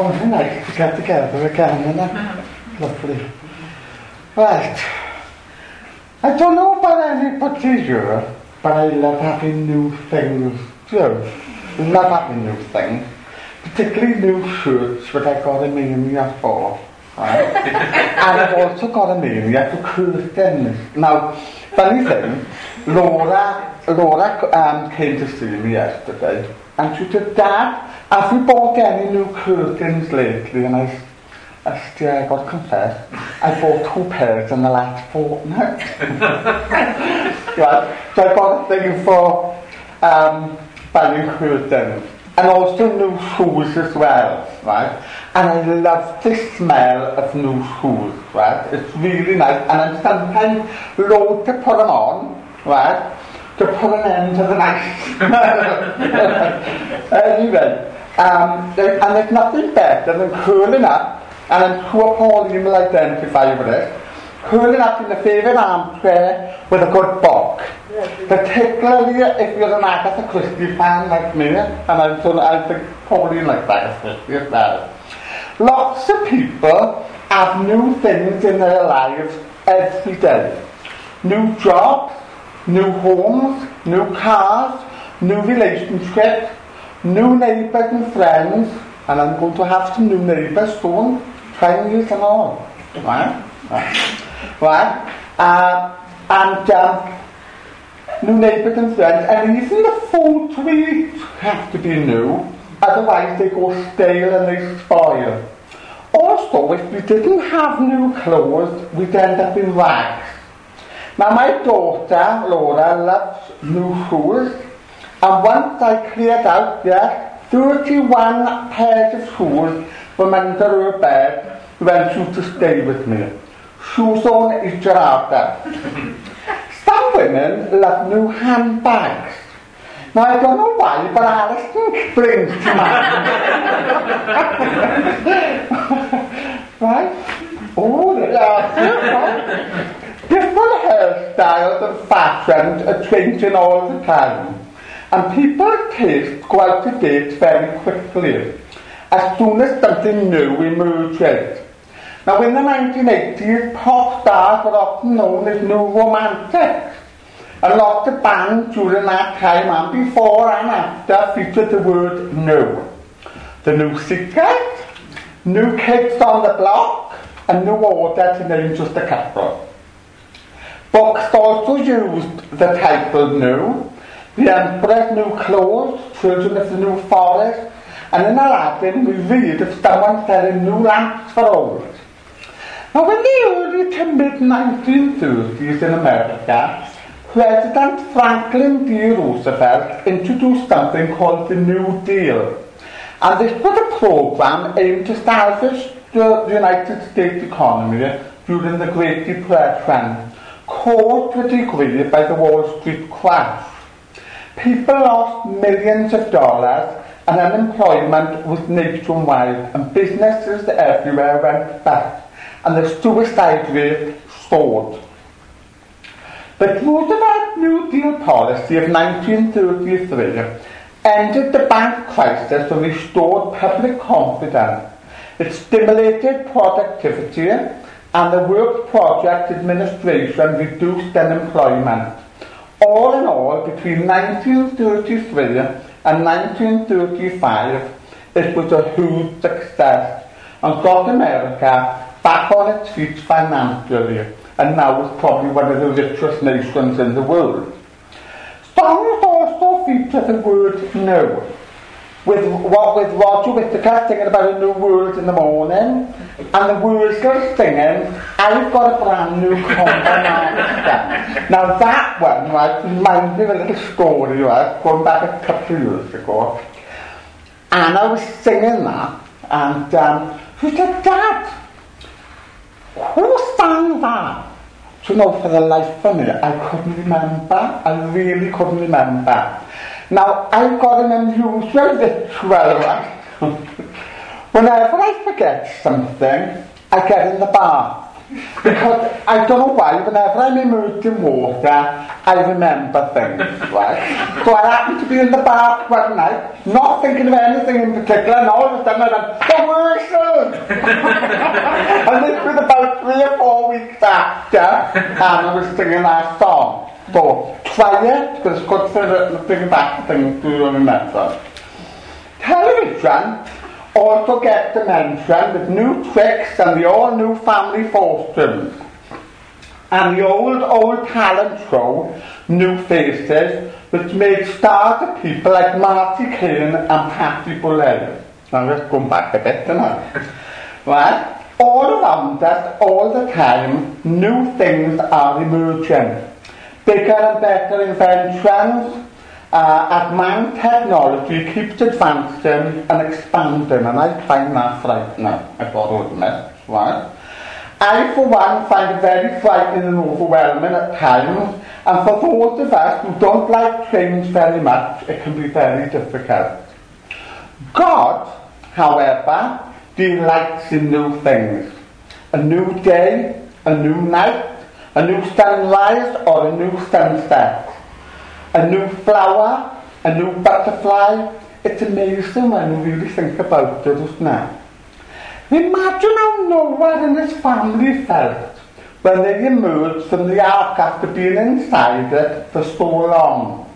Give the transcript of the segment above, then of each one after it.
O ma' hynna got the cab of a can Lovely. Right. I don't know about any particular, but I love having new things. You know, love having new things. Particularly new shirts, which I got a mania for. Right? and I've also got a mania for curtains. Now, funny thing, Laura, Laura um, came to see me yesterday And to the dad, have you bought any new curtains lately, and I, I still got to confess, I bought two pairs in the last fortnight. right, so I bought a thing for um, buying curtains. And also new shoes as well, right? And I love the smell of new shoes, right? It's really nice. And I'm sometimes loath to put them on, right? to put an end to the night. anyway, um, and there's nothing better than curling up, and I'm sure Pauline will identify with it, curling up in the favourite armchair with a good book. Particularly if you're an Agatha Christie fan like me, and I'm sure I think Pauline likes Agatha Christie now. Lots of people have new things in their lives every day. New jobs, new homes, new cars, new relationships, new neighbours and friends, and I'm going to have some new neighbours soon, 10 years and all. Right? Right? Uh, and um, new neighbours and friends, and even the food we have to be new, otherwise they go stale and they spoil. Also, if we didn't have new clothes, we'd end up in rags. Now, my daughter, Laura, loves new shoes, and once I cleared out, yes, 31 pairs of shoes from under her bed when she to stay with me. Shoes on is Gerarda. Some women love new handbags. Now I don't know why, but Alison brings to mind. right? Oh, yeah. different hairstyles and fashions are changing all the time, and people's tastes go out to date very quickly as soon as something new emerges. Now, in the 1980s, pop stars were often known as new romantics. A lot of bands during that time and before and after featured the word new. The new secret, new kids on the block, and new order to name just a couple. Box also used the title New, the Emperor's New Clothes, Children of the New Forest, and in Aladdin we read of someone selling new lamps for old. Now in the early to mid-1930s in America, President Franklin D. Roosevelt introduced something called the New Deal. And this was a program aimed to salvage the United States economy during the Great Depression. Caused to by the Wall Street crash. People lost millions of dollars and unemployment was nationwide and businesses everywhere went bust and the suicide rate soared. The Roosevelt New Deal policy of 1933 ended the bank crisis and restored public confidence. It stimulated productivity and the work project administration reduced unemployment. All in all, between 1933 and 1935, it was a huge success and got America back on its feet financially and now is probably one of the richest nations in the world. Songs also feature the word no With what with Roger Whittaker singing about a new world in the morning, and the Wurzels singing, I've got a brand new combine Now that one, right, reminds me of a little story, right, going back a couple of years ago. And I was singing that, and um, she said, Dad, who sang that? So know for the life of me, I couldn't remember. I really couldn't remember. Now, I've got an unusual ritual, right? Whenever I forget something, I get in the bath. Because I don't know why, whenever I'm immersed in water, I remember things, right? So I happened to be in the bath one night, not thinking of anything in particular, and all of a sudden I went, whistle! and this was about three or four weeks after, and I was singing that song. So, try it, because it's good for bringing back things to remember. Television also gets to mention with new tricks and the all new Family Fortunes. And the old, old talent show, New Faces, which made stars of people like Marti Caine and Patti Boulaye. Now let's go back a bit tonight. Right? All around us, all the time, new things are emerging. Bigger and better inventions, uh, man technology keeps advancing and expanding, and I find that frightening, I've got to admit, right? I, for one, find it very frightening and overwhelming at times, and for those of us who don't like change very much, it can be very difficult. God, however, delights in new things. A new day, a new night, a new sunrise, or a new sunset a new flower, a new butterfly. It's amazing when you really think about it, isn't it? Imagine how Noah and his family felt when they emerged from the ark after being inside it for so long.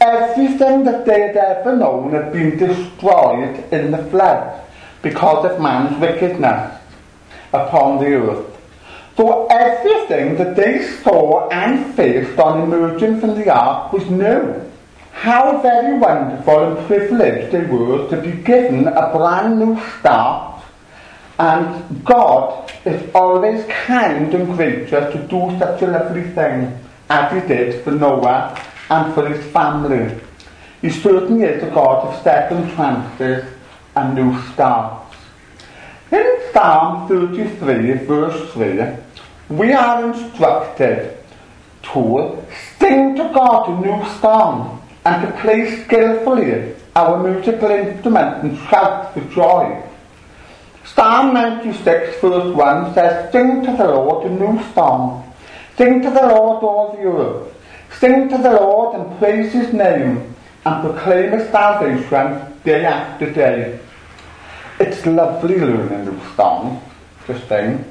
Everything that they had ever known had been destroyed in the flood because of man's wickedness upon the earth. So everything that they saw and faced on emerging from the ark was new. How very wonderful and privileged they were to be given a brand new start. And God is always kind and gracious to do such a lovely thing as he did for Noah and for his family. He certainly is a God of second chances and new starts. Psalm 33, verse 3, we are instructed to sing to God a new song and to play skillfully our musical instrument and shout for joy. Psalm 96 verse 1 says, Sing to the Lord a new song. Sing to the Lord all the earth. Sing to the Lord and praise his name and proclaim his salvation day after day. It's lovely learning new songs sing.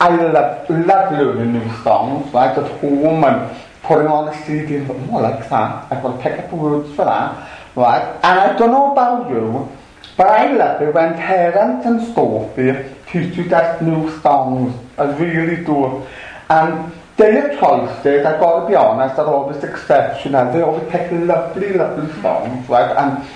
I love, love learning new songs, like at home and putting on a CD and going, oh, like that. I've got to pick up the words for that, right? And I don't know about you, but I love it when Terence and Sophie teach you that new songs. I really do. And their choices, I've got to be honest, are always exceptional. They always pick lovely, lovely songs, right? And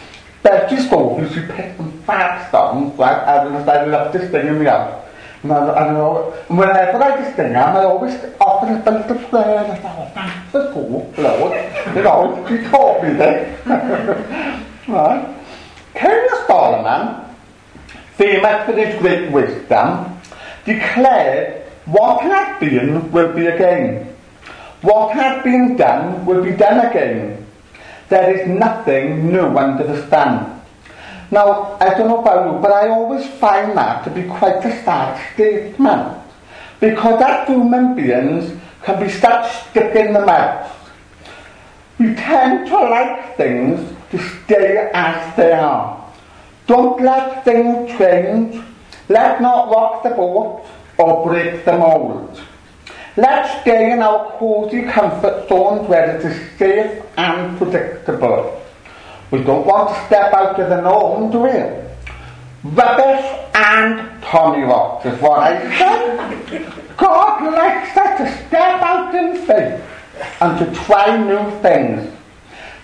Betty Sophie, she picks fab songs, right? And I sing in the house. And I, I know, whenever I just sing, I always offer a little prayer oh, and I thought, for cool, Lord. You know, you taught me this. right? King Solomon, famous for his great wisdom, declared what had been will be again. What had been done will be done again. There is nothing new under the sun. Now, I don't know about you, but I always find that to be quite a sad statement. Because as human beings can be such stick in the mud. We tend to like things to stay as they are. Don't let things change. Let not rock the boat or break the mould. Let's stay in our cosy comfort zones where it is safe and predictable. We don't want to step out of the norm, do we? Rubbish and Tommy rocks is what I say. God likes us to step out in faith and to try new things.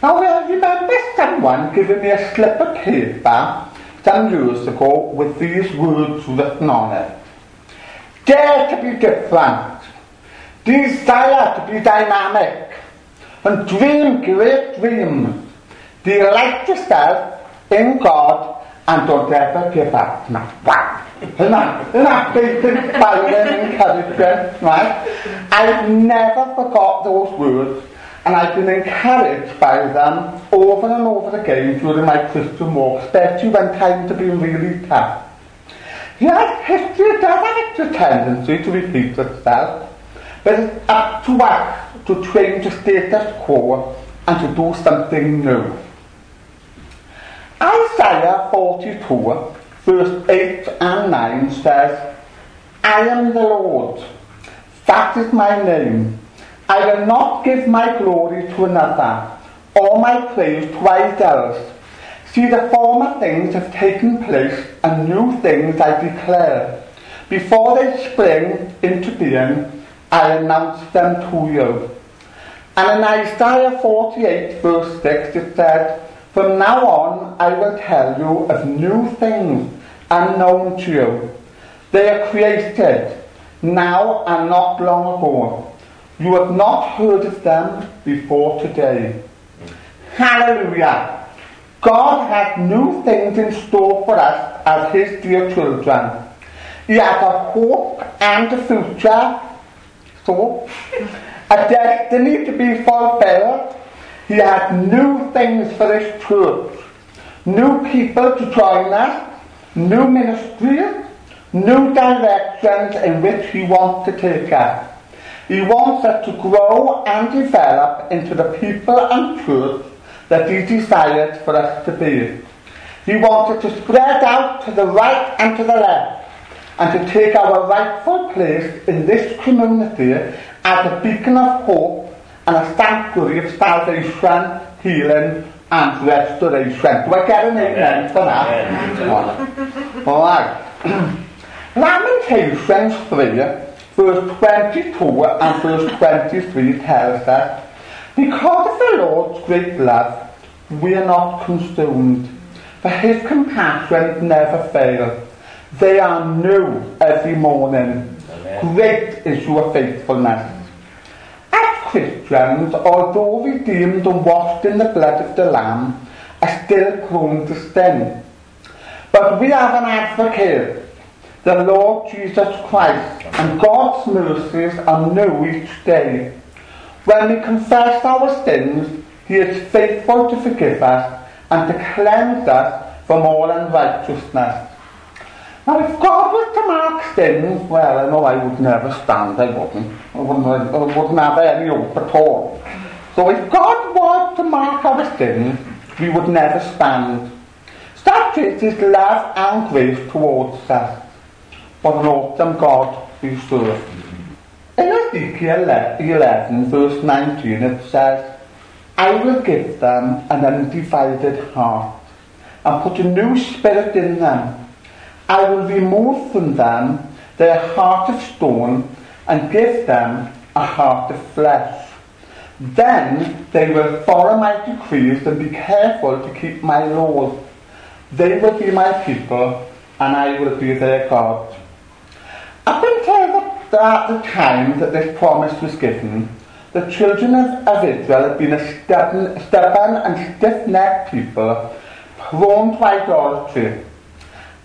Now, I remember someone giving me a slip of paper some years ago with these words written on it. Dare to be different. Desire to be dynamic. And dream great dreams Delight yourself in God and don't ever give up. Now, wow. Isn't that, isn't that big inspiring encouragement, right? I've never forgot those words and I've been encouraged by them over and over again during my Christian walk, especially when times have been really tough. Yes, history does have a tendency to repeat itself, but it's up to us to change the status quo and to do something new. Isaiah 42, verse 8 and 9 says, I am the Lord, that is my name. I will not give my glory to another, or my praise to idols. See, the former things have taken place, and new things I declare. Before they spring into being, I announce them to you. And in Isaiah 48, verse 6, it says, From now on I will tell you of new things unknown to you. They are created now and not long ago. You have not heard of them before today. Hallelujah. God has new things in store for us as His dear children. He has a hope and a future, so a destiny to be fulfilled. He has new things for His church, new people to join us, new ministries, new directions in which He wants to take us. He wants us to grow and develop into the people and church that He desired for us to be. He wanted to spread out to the right and to the left and to take our rightful place in this community as a beacon of hope Anastaddwr i'r Salvation Healing and Restoration. Dwi'n ger yn ei wneud yna. Alright. Lamentations 3, verse 22 and verse 23 tells us, Because of the Lord's great love, we are not consumed, for his compassion never fail. They are new every morning. Amen. Great is your faithfulness. Christians, although redeemed and washed in the blood of the Lamb, are still prone to sin. But we have an advocate, the Lord Jesus Christ, and God's mercies are new each day. When we confess our sins, He is faithful to forgive us and to cleanse us from all unrighteousness. Now if God was to mark things, well, I know I would never stand, I wouldn't. I wouldn't, I wouldn't have any hope at all. So if God was to mark our sins, we would never stand. Such is his love and grace towards us, but an them God we serve. In Ezekiel 11, verse 19, it says, I will give them an undivided heart and put a new spirit in them I will remove from them their heart of stone and give them a heart of flesh. Then they will follow my decrees and be careful to keep my laws. They will be my people and I will be their God. Up until the at the time that this promise was given, the children of, of Israel had been a stubborn, stubborn and stiff-necked people, prone to idolatry.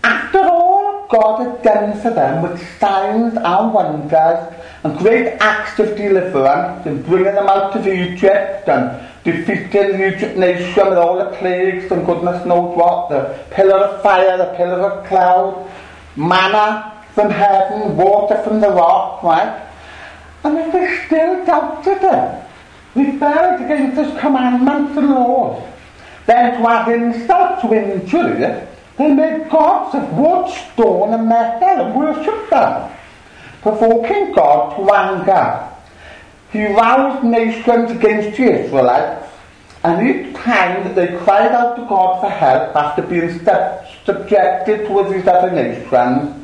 After all God had done for them with signs and wonders and great acts of deliverance in bringing them out of Egypt and defeating the Egypt nation with all the plagues and goodness knows what, the pillar of fire, the pillar of cloud, manna, from heaven, water from the rock, right? And if they still doubted it, rebelled against his commandments and laws, then to add insult to injury, they made gods of wood, stone and metal and worshipped them, provoking God to anger. He roused nations against the Israelites, and each time that they cried out to God for help after being subjected to his other nations,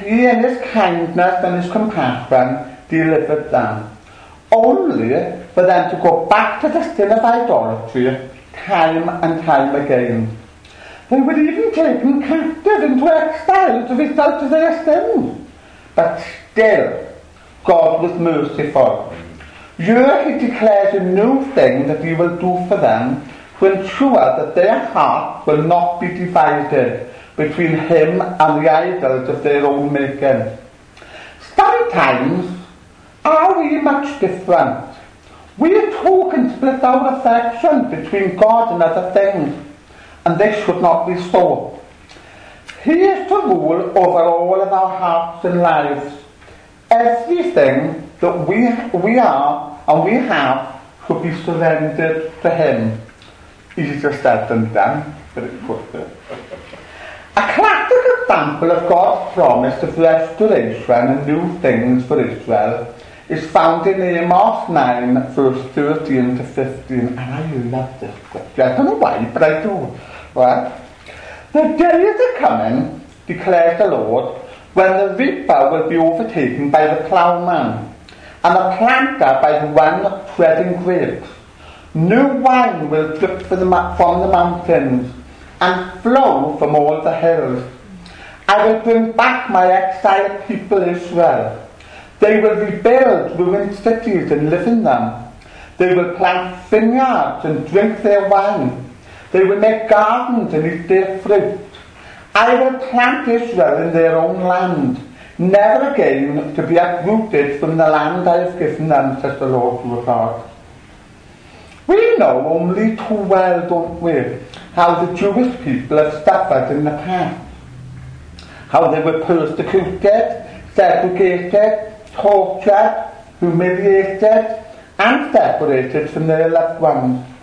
he in his kindness and his compassion delivered them, only for them to go back to the sin of idolatry time and time again. They were even taken captive into exile to a result of their sins. But still, God was merciful. Here he declares a new thing that he will do for them to ensure that their heart will not be divided between him and the idols of their own making. Sometimes, are we much different? We too can split our affection between God and other things, and this should not be so. He is to rule over all of our hearts and lives. Everything that we, we are and we have should be surrendered to Him. Easier said than done, but it's good. A classic example of God's promise of restoration and new things for Israel is found in Amos 9, verse 13 to 15. And I love this scripture. I don't know why, but I do. Right? The days are coming, declares the Lord, when the reaper will be overtaken by the ploughman, and the planter by the one treading grapes. New wine will drip from the mountains and flow from all the hills. I will bring back my exiled people Israel. They will rebuild ruined cities and live in them. They will plant vineyards and drink their wine. They will make gardens and eat their fruit. I will plant Israel in their own land, never again to be uprooted from the land I have given them, says the Lord your God. We know only too well, don't we, how the Jewish people have suffered in the past. How they were persecuted, segregated, tortured, humiliated, and separated from their loved ones.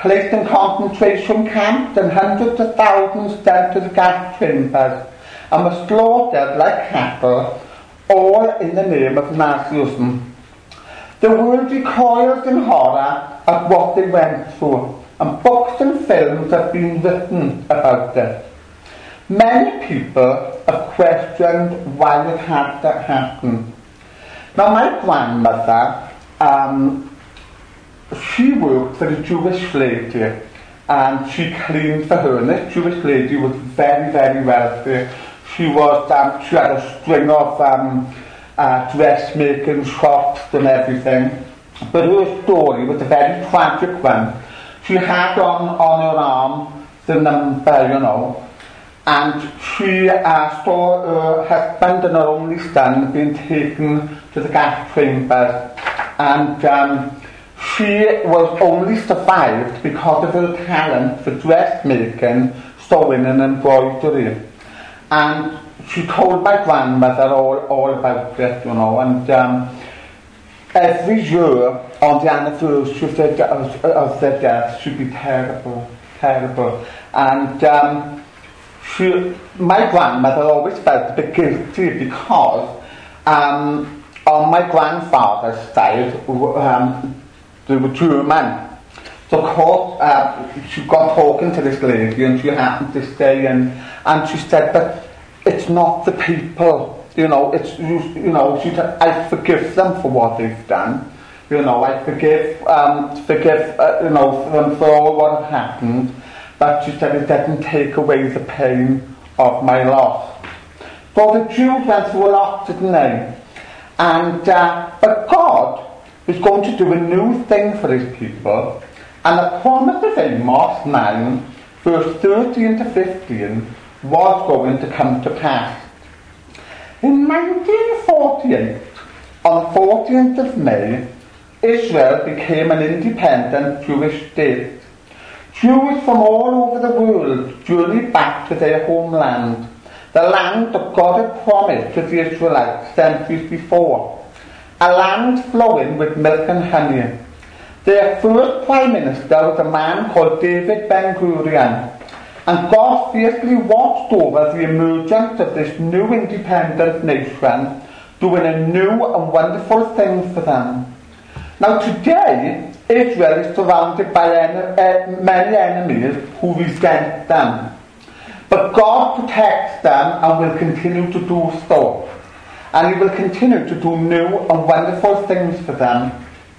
Placed in concentration camps and hundreds of thousands sent to the gas chambers and were slaughtered like cattle, all in the name of Nazism. The world recoils in horror at what they went through, and books and films have been written about it. Many people have questioned why it had to happen. Now, my grandmother, um, She worked for a Jewish lady and she cleaned for her. And this Jewish lady was very, very wealthy. She was, um, she had a string of um, uh, dressmaking shops and everything. But her story was a very tragic one. She had on, on her arm the number, you know, and she uh, saw her husband and her only son being taken to the gas chambers. And um, she was only survived because of her talent for dressmaking, sewing and embroidery. And she told my grandmother all, all about it, you know, and um, every year on the anniversary of their, of, of their death should be terrible, terrible. And um, she, my grandmother always felt a bit guilty because um, on my grandfather's side, um, So of course, uh, she got talking to this lady and she happened to stay and, and she said, but it's not the people you know, it's you, you know, she said, I forgive them for what they've done. You know, I forgive, um, forgive, uh, you know, them for all what happened. But she said it didn't take away the pain of my loss. So the Jews went through a lot, didn't they? And uh, but God was going to do a new thing for His people, and the promise of Amos 9, verse 13 to 15, was going to come to pass. In 1948, on the 14th of May, Israel became an independent Jewish state. Jews from all over the world journeyed back to their homeland, the land that God had promised to the Israelites centuries before, a land flowing with milk and honey. Their first prime minister was a man called David Ben-Gurion, and God fiercely watched over the emergence of this new independent nation, doing a new and wonderful thing for them. Now today, Israel is surrounded by en- uh, many enemies who resent them. But God protects them and will continue to do so. And He will continue to do new and wonderful things for them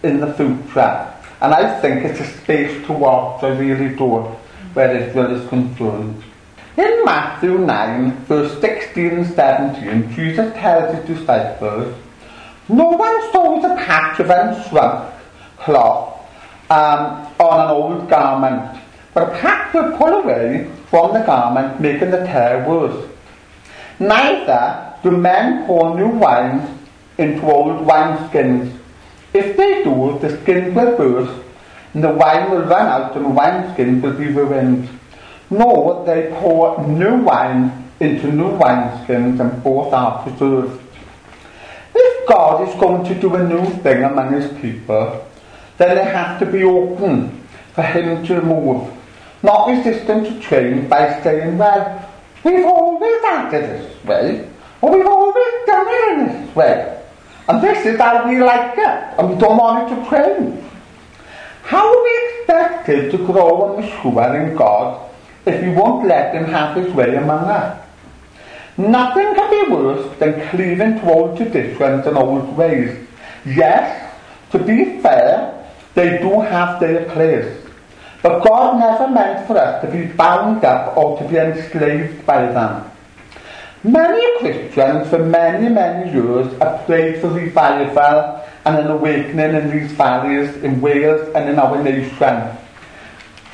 in the future. And I think it's a space to watch, I really do where Israel is concerned. In Matthew 9, verse 16 and 17, Jesus tells his disciples, No one sews a patch of unshrunk cloth um, on an old garment, but a patch will pull away from the garment, making the tear worse. Neither do men pour new wine into old wineskins. If they do, the skins will burst and the wine will run out and the wineskin will be ruined. Nor they pour new wine into new wineskins and both are preserved. If God is going to do a new thing among his people, then they have to be open for him to move, not resistant to change by saying, well, we've always acted this way, or we've always done in this way. And this is how we like it, and we don't want it to change. How are we expected to grow and mature in God if we won't let Him have His way among us? Nothing can be worse than cleaving to old traditions and old ways. Yes, to be fair, they do have their place. But God never meant for us to be bound up or to be enslaved by them. Many Christians for many, many years have prayed for revival and an awakening in these valleys, in Wales and in our nation.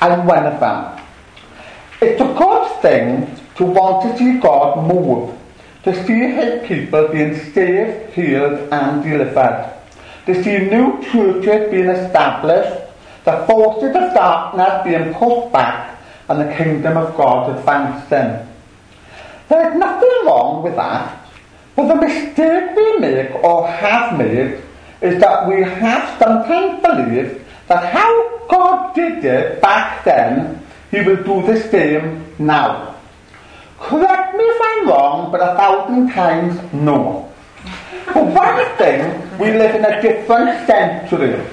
I'm one of them. It's a good thing to want to see God move, to see his people being saved, healed and delivered, to see new churches being established, the forces of darkness being pushed back and the kingdom of God advancing. There is nothing wrong with that, but the mistake we make or have made is that we have sometimes believed that how God did it back then, he will do the same now. Correct me if I'm wrong, but a thousand times no. For one thing, we live in a different century.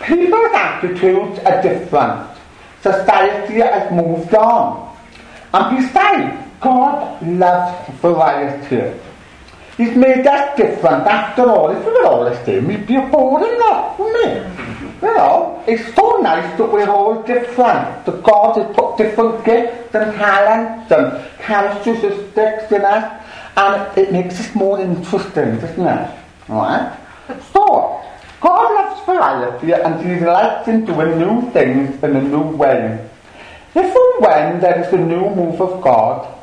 People's attitudes are different. Society has moved on. And besides, God loves variety. He's made us different after all. If we were all the same, we'd be boring lot, wouldn't we? You know, it's so nice that we're all different. That God has put different gifts and talents and characteristics in us, and it makes us more interesting, doesn't it? Alright? So, God loves variety and He delights in doing new things in a new way. If and when there is a new move of God,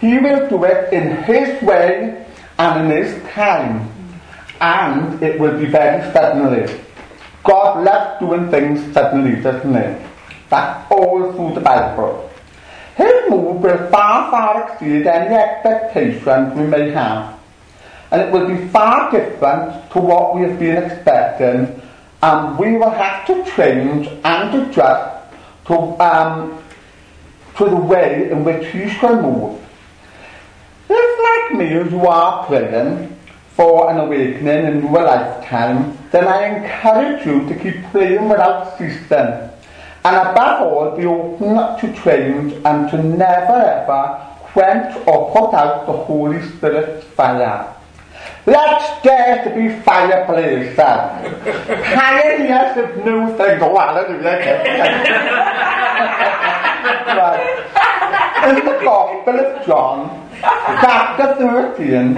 He will do it in His way and in His time, and it will be very suddenly. God loves doing things suddenly, doesn't He? That's all through the Bible. His move will far, far exceed any expectations we may have. And it will be far different to what we have been expecting, and we will have to change and adjust to, um, to the way in which He shall move. If, like me, you are praying for an awakening in your lifetime, then I encourage you to keep praying without ceasing. And above all, be open to change and to never ever quench or put out the Holy Spirit's fire. Let's dare to be fireplace then. Pioneers of new things. Oh, right. In the Gospel of John, chapter 13,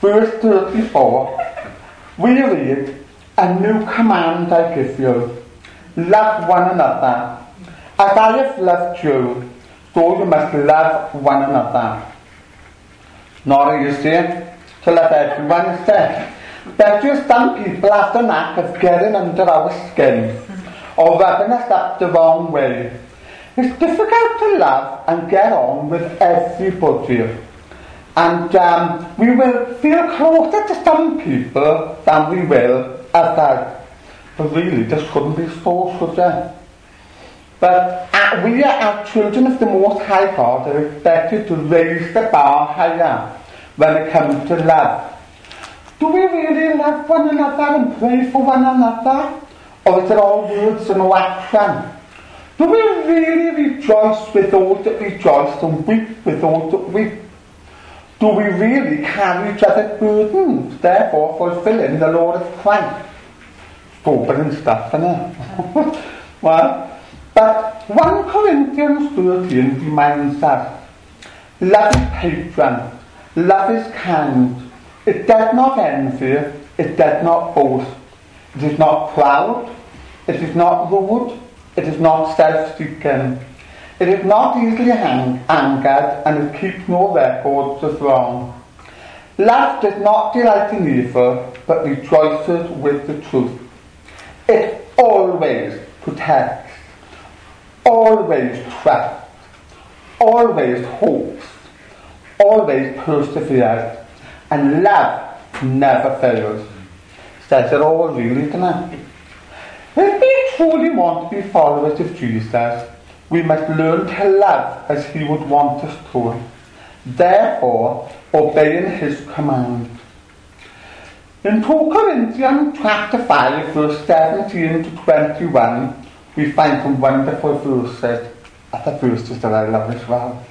verse 34, we read, A new command I give you. Love one another. As I have loved you, so you must love one another. Nor you see, to let everyone say. that just some people have the knack of getting under our skin or rubbing us up the wrong way. It's difficult to love and get on with everybody. And um, we will feel closer to some people than we will others. But really, this couldn't be so, should it? But uh, we are as children of the Most High God are expected to raise the bar higher when it comes to love. Do we really love one another and pray for one another? Or is it all words and no action? Do we really rejoice with those that rejoice and weep with those that weep? Do we really carry each other's burdens, therefore fulfilling the Lord of Christ? Sobering stuff, innit? well, but 1 Corinthians 13 reminds us, love is patient, Love is kind. It does not envy. It does not boast. It is not proud. It is not rude. It is not self-seeking. It is not easily hang- angered and it keeps no records of wrong. Love does not delight in evil, but rejoices with the truth. It always protects, always trusts, always hopes, always perseveres, and love never fails. Says it all really, doesn't it? If we truly want to be followers of Jesus, we must learn to love as he would want us to, therefore obeying his command. In 2 Corinthians chapter 5 verse 17 to 21 we find some wonderful verses the verses that I love as well.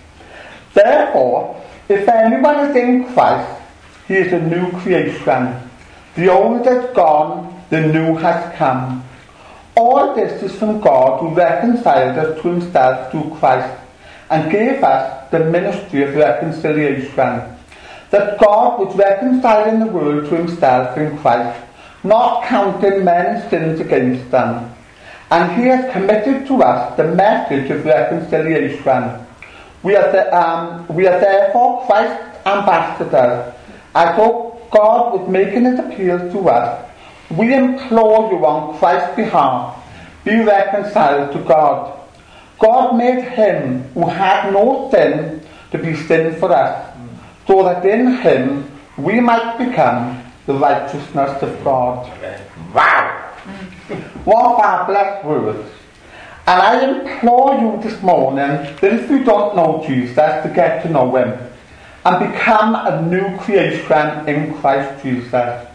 Therefore, if anyone is in Christ, he is a new creation. The old is gone, the new has come. All this is from God who reconciled us to himself through Christ and gave us the ministry of reconciliation. That God was reconciling the world to himself in Christ, not counting men's sins against them. And he has committed to us the message of reconciliation. We are, the, um, we are therefore Christ's ambassadors. I hope God was making his appeal to us we implore you on Christ's behalf, be reconciled to God. God made him who had no sin to be sin for us, so that in him we might become the righteousness of God. Wow! What fabulous words. And I implore you this morning that if you don't know Jesus, to get to know him and become a new creation in Christ Jesus.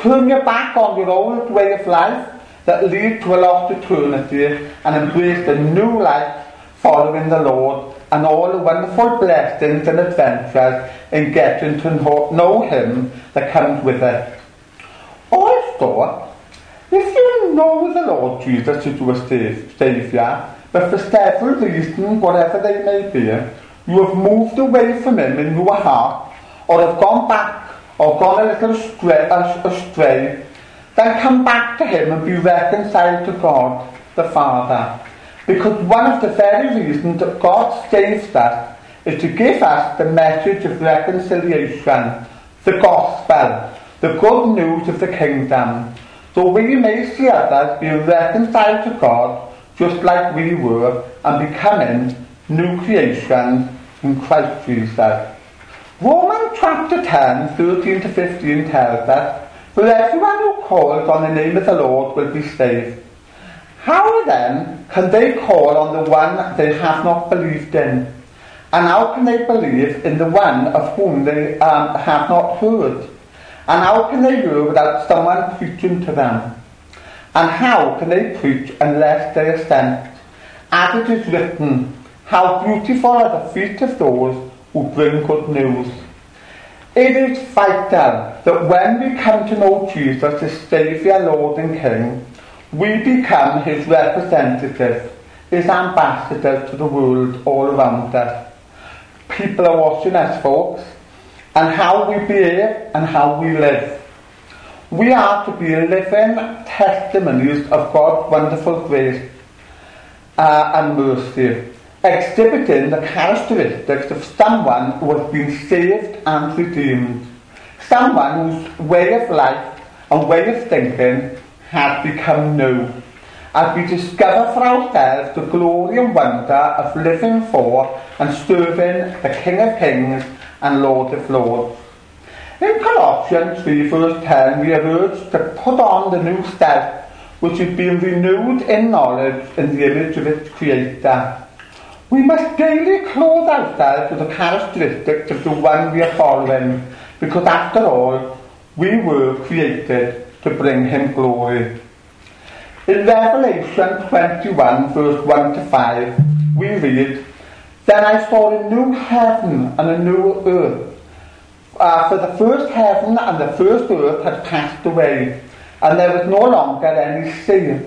Turn your back on your old way of life that lead to a lost eternity and embrace the new life following the Lord and all the wonderful blessings and adventures in getting to know Him that comes with it. Also, if you know the Lord Jesus as your Saviour, but for several reasons, whatever they may be, you have moved away from Him in your heart or have gone back or gone a little astray, then come back to Him and be reconciled to God the Father. Because one of the very reasons that God saves us is to give us the message of reconciliation, the gospel, the good news of the kingdom, so we may see others be reconciled to God just like we were and becoming new creations in Christ Jesus. Romans chapter 10, 13 to 15 tells us, For everyone who calls on the name of the Lord will be saved. How then can they call on the one they have not believed in? And how can they believe in the one of whom they um, have not heard? And how can they hear without someone preaching to them? And how can they preach unless they are sent? As it is written, How beautiful are the feet of those who bring good news. It is vital that when we come to know Jesus as Saviour, Lord and King, we become his representative, his ambassador to the world all around us. People are watching us, folks, and how we behave and how we live. We are to be living testimonies of God's wonderful grace uh, and mercy. Exhibiting the characteristics of someone who has been saved and redeemed, someone whose way of life and way of thinking has become new, as we discover for ourselves the glory and wonder of living for and serving the King of Kings and Lord of Lords. In Colossians 3 verse 10 we are urged to put on the new self which is being renewed in knowledge in the image of its creator We must daily clothe ourselves with the characteristics of the one we are following, because after all, we were created to bring him glory. In Revelation 21, verse 1 to 5, we read, Then I saw a new heaven and a new earth. Uh, for the first heaven and the first earth had passed away, and there was no longer any sea.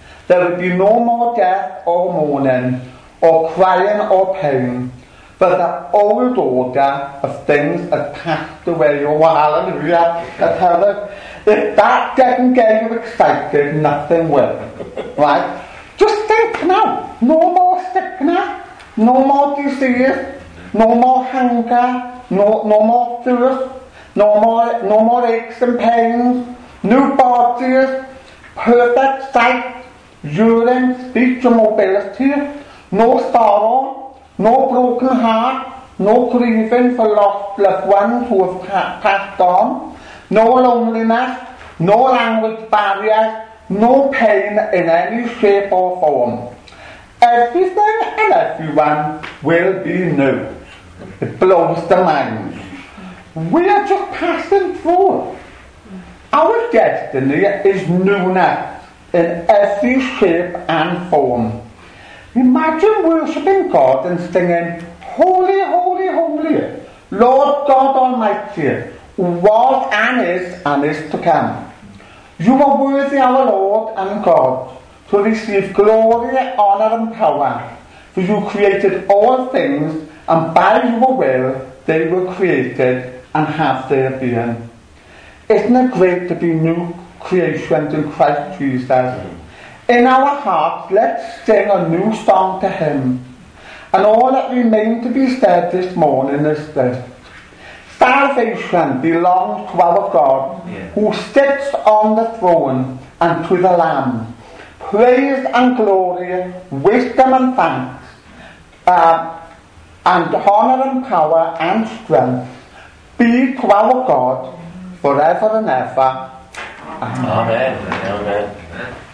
there would be no more death or mourning, or crying or pain, but the old order of things had passed away. Oh, hallelujah. Have. If that doesn't get you excited, nothing will. Right? Just think now. No more sickness. No more disease. No more hunger. No, no more thirst. No more, no more aches and pains. New bodies. Perfect sight. Urine, er speech mobility. No sorrow. No broken heart. No grieving for lost loved ones who have passed on no loneliness, no language barriers, no pain in any shape or form. Everything and everyone will be new. It blows the mind. We are just passing through. Our destiny is newness in every shape and form. Imagine worshipping God and singing, Holy, holy, holy, Lord God Almighty, was and is and is to come. You are worthy, our Lord and God, to receive glory, honour and power, for you created all things, and by your will they were created and have their being. Isn't it great to be new creations in Christ Jesus? In our hearts, let's sing a new song to Him. And all that remains to be said this morning is this. Salvation belongs to our God yeah. who sits on the throne and to the Lamb. Praise and glory, wisdom and thanks, uh, and honour and power and strength be to our God forever and ever. Amen. Amen. Amen.